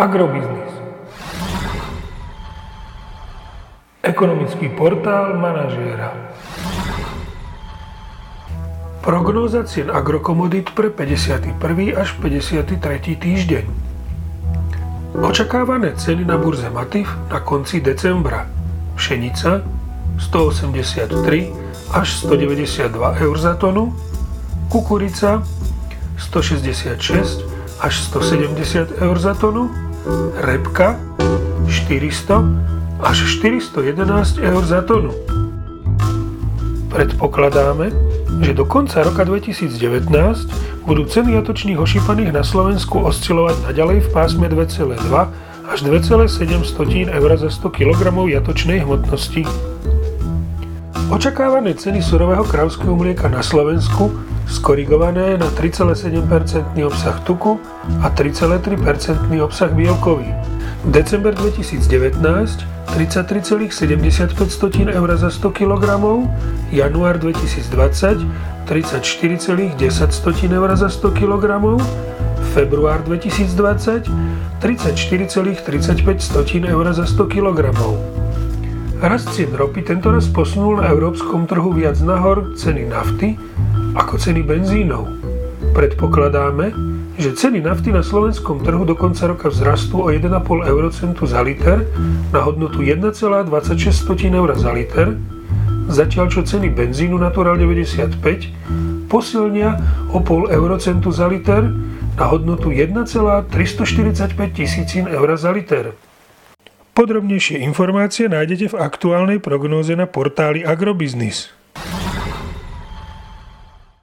Agrobiznis. Ekonomický portál manažéra. Prognóza cien agrokomodít pre 51. až 53. týždeň. Očakávané ceny na burze Matif na konci decembra. Pšenica 183 až 192 eur za tonu, kukurica 166 až 170 eur za tonu, repka 400 až 411 eur za tonu. Predpokladáme, že do konca roka 2019 budú ceny jatočných ošípaných na Slovensku oscilovať naďalej v pásme 2,2 až 2,7 eur za 100 kg jatočnej hmotnosti. Očakávané ceny surového kravského mlieka na Slovensku skorigované na 3,7% obsah tuku a 3,3% obsah bielkový. December 2019 33,75 eur za 100 kg, január 2020 34,10 eur za 100 kg, február 2020 34,35 eur za 100 kg. Rast cien ropy tentoraz posunul na európskom trhu viac nahor ceny nafty ako ceny benzínov. Predpokladáme, že ceny nafty na slovenskom trhu do konca roka vzrastú o 1,5 eurocentu za liter na hodnotu 1,26 eur za liter, zatiaľ čo ceny benzínu Natural 95 posilnia o pol eurocentu za liter na hodnotu 1,345 tisícin eur za liter. Podrobnejšie informácie nájdete v aktuálnej prognóze na portáli Agrobiznis.